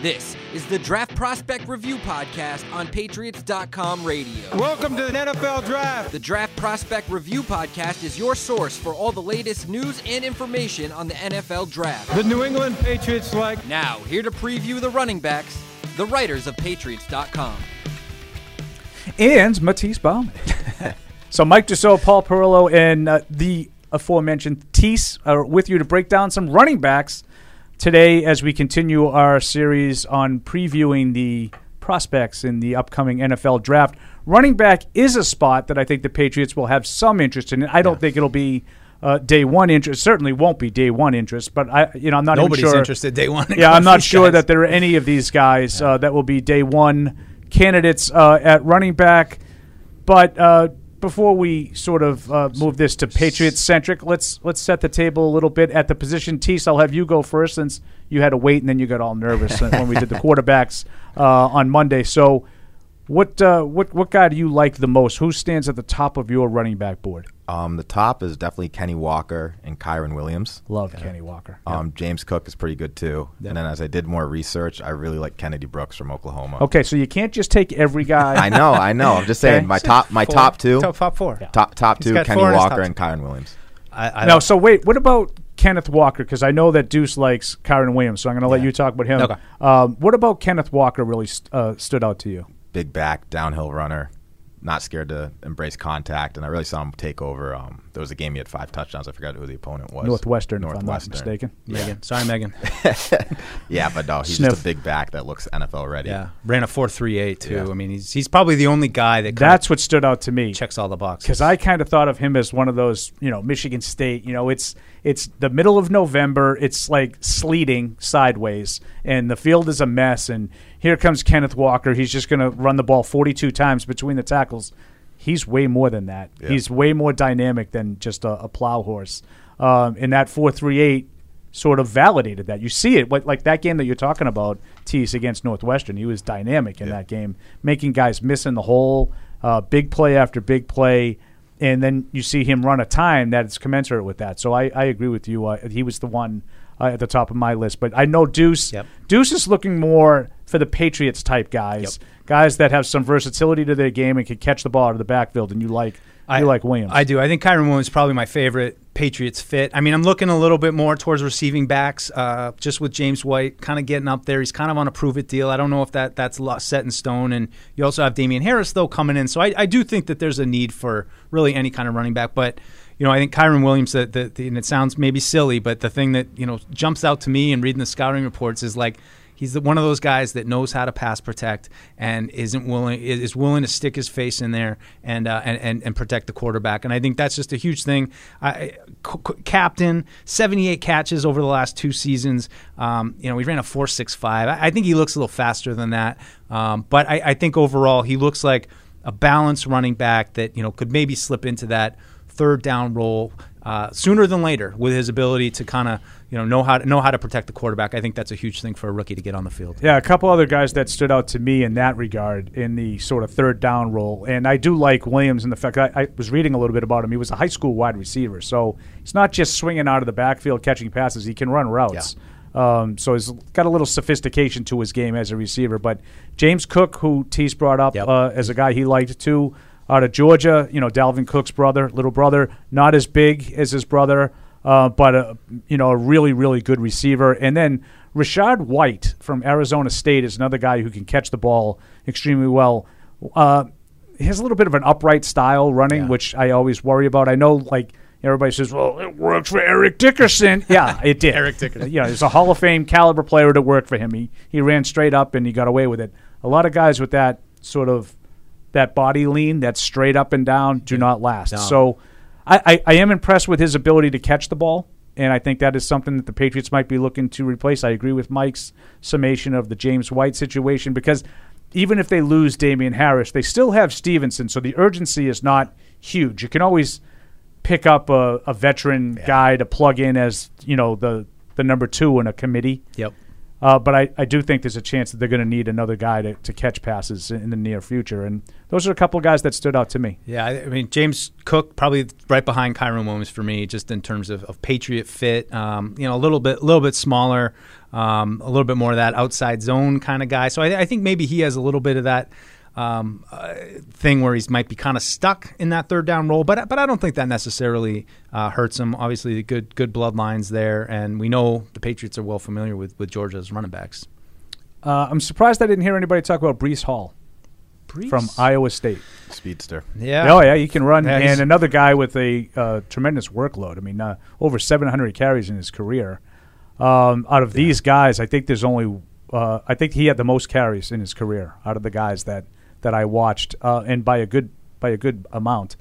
This is the Draft Prospect Review Podcast on Patriots.com radio. Welcome to the NFL Draft. The Draft Prospect Review Podcast is your source for all the latest news and information on the NFL Draft. The New England Patriots like. Now, here to preview the running backs, the writers of Patriots.com. And Matisse Bauman. so Mike Dussault, Paul Perillo, and uh, the aforementioned Tease are with you to break down some running backs today as we continue our series on previewing the prospects in the upcoming NFL draft. Running back is a spot that I think the Patriots will have some interest in. I don't yeah. think it'll be uh, day one interest. Certainly won't be day one interest, but I, you know, I'm not Nobody's sure. interested day one. Yeah, I'm not sure guys. that there are any of these guys yeah. uh, that will be day one candidates uh, at running back. But uh, before we sort of uh, move this to Patriots centric, let's let's set the table a little bit at the position. Tease, I'll have you go first since you had to wait and then you got all nervous when we did the quarterbacks uh, on Monday. So, what uh, what what guy do you like the most? Who stands at the top of your running back board? Um, the top is definitely Kenny Walker and Kyren Williams. Love Kenny Walker. Um, yep. James Cook is pretty good too. Yep. And then as I did more research, I really like Kennedy Brooks from Oklahoma. Okay, so you can't just take every guy. I know, I know. I'm just saying my top my four. top two. Top, top four. Yeah. Top top two, Kenny Walker and Kyren Williams. I, I now, so wait, what about Kenneth Walker? Because I know that Deuce likes Kyren Williams, so I'm going to let you talk about him. Okay. Um, what about Kenneth Walker really st- uh, stood out to you? Big back, downhill runner not scared to embrace contact, and I really saw him take over. Um, there was a game he had five touchdowns. I forgot who the opponent was. Northwestern, Northwestern. if I'm not mistaken. Yeah. Megan, sorry, Megan. yeah, but no, he's Sniff. just a big back that looks NFL ready. Yeah, ran a four three eight too. Yeah. I mean, he's he's probably the only guy that that's what stood out to me. Checks all the boxes because I kind of thought of him as one of those, you know, Michigan State. You know, it's it's the middle of November. It's like sleeting sideways, and the field is a mess. And here comes Kenneth Walker. He's just going to run the ball 42 times between the tackles. He's way more than that. Yeah. He's way more dynamic than just a, a plow horse. Um, and that 438 sort of validated that. You see it, like that game that you're talking about, Tease against Northwestern. He was dynamic in yeah. that game, making guys miss in the hole, uh, big play after big play and then you see him run a time that is commensurate with that. So I, I agree with you. Uh, he was the one uh, at the top of my list. But I know Deuce. Yep. Deuce is looking more for the Patriots type guys, yep. guys that have some versatility to their game and can catch the ball out of the backfield. And you like I, you like Williams. I do. I think Kyren Williams is probably my favorite Patriots fit. I mean, I'm looking a little bit more towards receiving backs, uh, just with James White kind of getting up there. He's kind of on a prove it deal. I don't know if that that's set in stone. And you also have Damien Harris though coming in, so I, I do think that there's a need for really any kind of running back, but you know, I think Kyren Williams, the, the, the, and it sounds maybe silly, but the thing that, you know, jumps out to me in reading the scouting reports is like he's one of those guys that knows how to pass protect and isn't willing is willing to stick his face in there and uh, and, and, and protect the quarterback. And I think that's just a huge thing. Captain, seventy eight catches over the last two seasons. Um, you know, he ran a four six five. I, I, think he looks a little faster than that. Um, but I, I think overall he looks like a balanced running back that you know could maybe slip into that third down role uh, sooner than later with his ability to kind of you know know how to know how to protect the quarterback. I think that's a huge thing for a rookie to get on the field. Yeah, a couple other guys that stood out to me in that regard in the sort of third down role, and I do like Williams in the fact I, I was reading a little bit about him. He was a high school wide receiver, so he's not just swinging out of the backfield catching passes. He can run routes. Yeah. Um, so he's got a little sophistication to his game as a receiver. But James Cook, who Tease brought up yep. uh, as a guy he liked too, out of Georgia. You know, Dalvin Cook's brother, little brother, not as big as his brother, uh, but a, you know, a really, really good receiver. And then Rachaad White from Arizona State is another guy who can catch the ball extremely well. Uh, he has a little bit of an upright style running, yeah. which I always worry about. I know, like everybody says, "Well, it works for Eric Dickerson." Yeah, it did. Eric Dickerson. Yeah, he's a Hall of Fame caliber player that worked for him. He he ran straight up and he got away with it. A lot of guys with that sort of that body lean, that straight up and down, do not last. No. So I, I, I, am impressed with his ability to catch the ball, and I think that is something that the Patriots might be looking to replace. I agree with Mike's summation of the James White situation because even if they lose Damien Harris, they still have Stevenson, so the urgency is not huge. You can always pick up a, a veteran yeah. guy to plug in as you know the the number two in a committee. Yep. Uh, but I, I do think there's a chance that they're going to need another guy to, to catch passes in, the near future. And those are a couple of guys that stood out to me. Yeah, I I mean James Cook probably right behind Kyren Williams for me, just in terms of, of Patriot fit. Um, you know, a little bit, little bit smaller, um, a little bit more of that outside zone kind of guy. So I, I think maybe he has a little bit of that um, uh, thing where he might be kind of stuck in that third down role. But but I don't think that necessarily uh, hurts him. Obviously, the good good bloodlines there, and we know the Patriots are well familiar with with Georgia's running backs. Uh, I'm surprised I didn't hear anybody talk about Breece Hall from Iowa State. Speedster. Yeah. Oh yeah, he can run, Yeah, and another guy with a uh, tremendous workload. I mean, uh, over 700 carries in his career. Um, out of these guys, I think there's only uh, I think he had the most carries in his career out of the guys that that I watched, uh, and by a good by a good amount.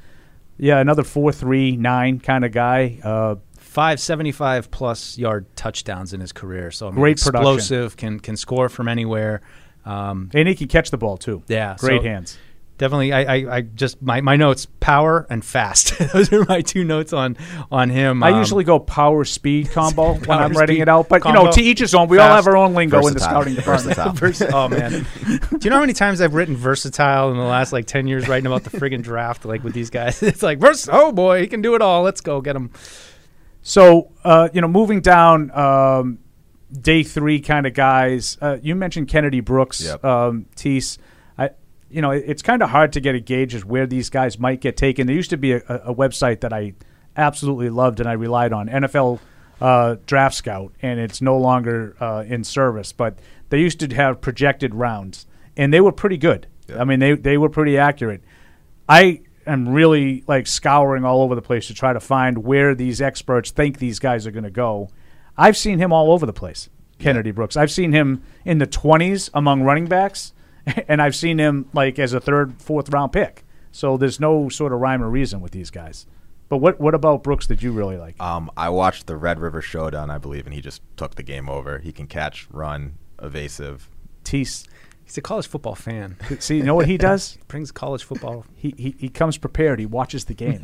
Yeah, another four three nine kind of guy. Uh, five seventy five plus yard touchdowns in his career. So I mean, Great production. explosive, can can score from anywhere. Um, and he can catch the ball too. Yeah, great so- hands. Definitely, I, I, I just my, my notes: power and fast. Those are my two notes on on him. I Um, usually go power speed combo when I'm writing it out, but you know, to each his own. We all have our own lingo in the Versatile. scouting department. Versatile. Vers- oh man, do you know how many times I've written versatile in the last like ten years writing about the friggin' draft like with these guys? It's like vers- oh boy, he can do it all. Let's go get him. So, uh, you know, moving down um, day three kind of guys. Uh, you mentioned Kennedy Brooks, Yep. um, Tease. You know, it's kind of hard to get a gauge as where these guys might get taken. There used to be a, a website that I absolutely loved and I relied on, NFL uh, Draft Scout, and it's no longer uh, in service. But they used to have projected rounds, and they were pretty good. I mean, they they were pretty accurate. I am really like scouring all over the place to try to find where these experts think these guys are going to go. I've seen him all over the place, Kennedy Brooks. I've seen him in the 20s among running backs, and I've seen him like as a third, fourth round pick. So there's no sort of rhyme or reason with these guys. But what what about Brooks that you really like? Um, I watched the Red River Showdown, I believe, and he just took the game over. He can catch, run, evasive. Tease. He's a college football fan. See, you know what he does? he Brings college football. He, he he comes prepared. He watches the games.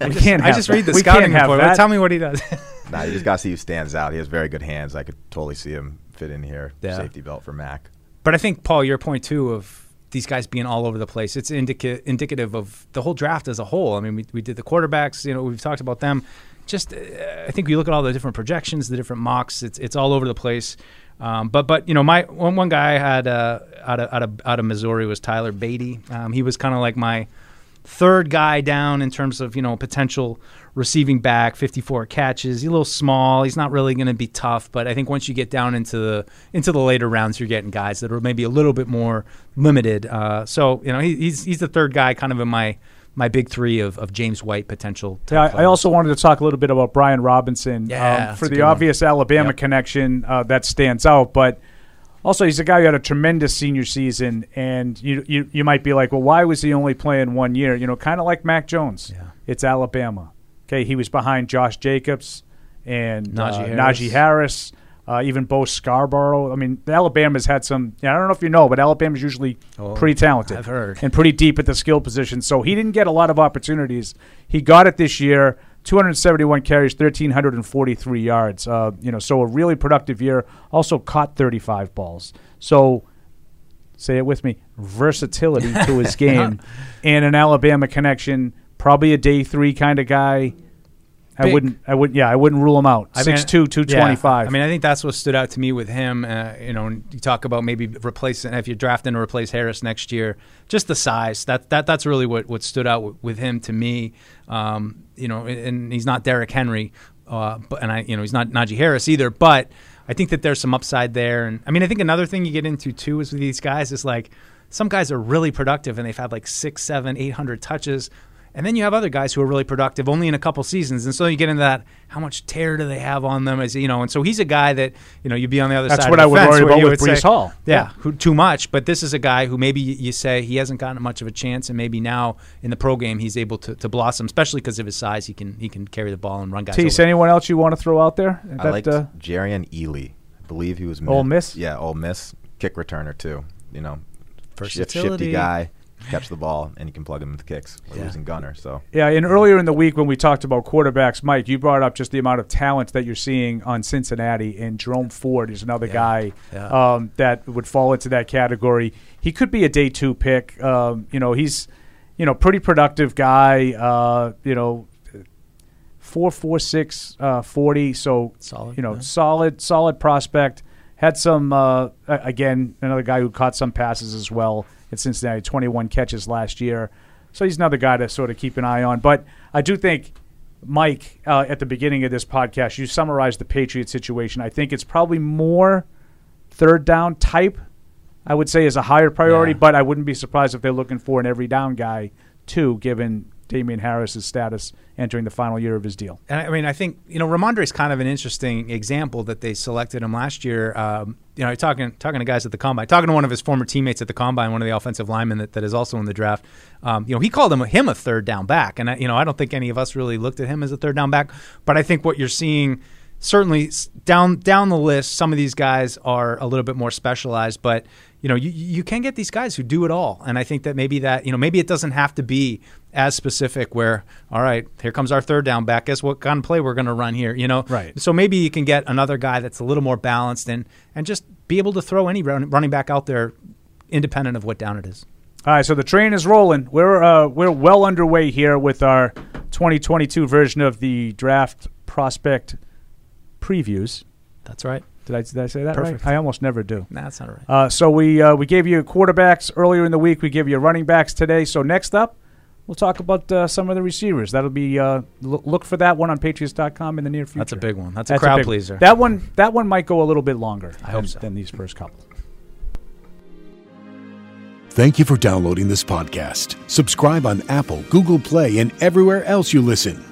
we can't. I just that. read the we scouting can't have report. that. Tell me what he does. Nah, you just got to see who stands out. He has very good hands. I could totally see him fit in here. Yeah. Safety belt for Mac. But I think Paul, your point too of these guys being all over the place, it's indica- indicative of the whole draft as a whole. I mean, we, we did the quarterbacks. You know, we've talked about them. Just, uh, I think you look at all the different projections, the different mocks. It's it's all over the place. Um, but but you know, my one one guy I had uh, out of out of out of Missouri was Tyler Badie. Um, he was kind of like my third guy down in terms of you know potential receiving back 54 catches he's a little small he's not really going to be tough but i think once you get down into the into the later rounds you're getting guys that are maybe a little bit more limited uh, so you know he, he's he's the third guy kind of in my my big three of, of james white potential Yeah, I, I also wanted to talk a little bit about Brian Robinson Yeah, um, for the good one. obvious Alabama Yep. connection uh, that stands out, but also he's a guy who had a tremendous senior season, and you you, you might be like, well, why was he only playing one year? You know, kind of like Mac Jones. Yeah. It's Alabama. Okay, he was behind Josh Jacobs and Najee uh, Harris. Najee Harris. Uh, even Bo Scarborough. I mean, Alabama's had some. Yeah, I don't know if you know, but Alabama's usually Oh, pretty talented. I've heard. and pretty deep at the skill position. So he didn't get a lot of opportunities. He got it this year. 271 carries, 1,343 yards. Uh, you know, so a really productive year. Also caught 35 balls. So say it with me: versatility to his game, and an Alabama connection. Probably a day three kind of guy. I wouldn't. I wouldn't. Yeah, I wouldn't rule him out. I mean, Six two, two twenty five. yeah. I mean, I think that's what stood out to me with him. Uh, you know, you talk about maybe replacing if you're drafting to replace Harris next year, just the size. That that that's really what what stood out with, with him to me. Um, you know, and, and he's not Derrick Henry, uh, but and I, you know, he's not Najee Harris either. But I think that there's some upside there. And I mean, I think another thing you get into too is with these guys is like some guys are really productive and they've had like six, seven, eight hundred touches. And then you have other guys who are really productive only in a couple seasons, and so you get into that how much tear do they have on them? As you know, and so he's a guy that you know you'd be on the other That's side. what of I would worry about with would Breece say- Hall. Yeah, Yeah. who too much. But this is a guy who maybe you you say he hasn't gotten much of a chance, and maybe now in the pro game he's able to, to blossom, especially because of his size. He can he can carry the ball and run guys. Tease, over. anyone else you want to throw out there? I That, liked uh, Jerrion Ealy. I believe he was Ole mid- Miss? Yeah, Ole Miss kick returner too. You know, shift, Versatility. shifty guy. Catch the ball and you can plug him with kicks. We're Yeah. losing Gunner, so Yeah, and earlier in the week when we talked about quarterbacks, Mike, you brought up just the amount of talent that you're seeing on Cincinnati, and Jerome Ford is another guy yeah. Um, that would fall into that category. He could be a day two pick. Um, you know, he's you know pretty productive guy. Uh, you know, four four six uh, forty. So Solid, You know, yeah. solid solid prospect. Had some uh, again another guy who caught some passes as well at Cincinnati. Twenty one catches last year. So he's another guy to sort of keep an eye on. But I do think, Mike, uh, at the beginning of this podcast, you summarized the Patriot situation. I think it's probably more third down type. I would say is a higher priority, Yeah. but I wouldn't be surprised if they're looking for an every down guy too, given Damien Harris's status entering the final year of his deal. And I mean, I think you know Rhamondre is kind of an interesting example that they selected him last year. Um, you know, talking talking to guys at the combine, talking to one of his former teammates at the combine, one of the offensive linemen that, that is also in the draft. Um, you know, he called him him a third down back, and I, you know, I don't think any of us really looked at him as a third down back. But I think what you're seeing, certainly down down the list, some of these guys are a little bit more specialized, but you know, you, you can get these guys who do it all. And I think that maybe that, you know, maybe it doesn't have to be as specific where, all right, here comes our third down back. Guess what kind of play we're going to run here, you know? Right. So maybe you can get another guy that's a little more balanced and, and just be able to throw any run, running back out there independent of what down it is. All right, so the train is rolling. We're uh, we're well underway here with our 2022 version of the draft prospect previews. That's right. Did I did I say that Perfect. right? I almost never do. Nah, that's not right. Uh, so we uh, we gave you quarterbacks earlier in the week. We gave you running backs today. So next up, we'll talk about uh, some of the receivers. That'll be uh, l- look for that one on Patriots.com in the near future. That's a big one. That's a crowd big- pleaser. That one that one might go a little bit longer. I hope than, so. than these first couple. Thank you for downloading this podcast. Subscribe on Apple, Google Play, and everywhere else you listen.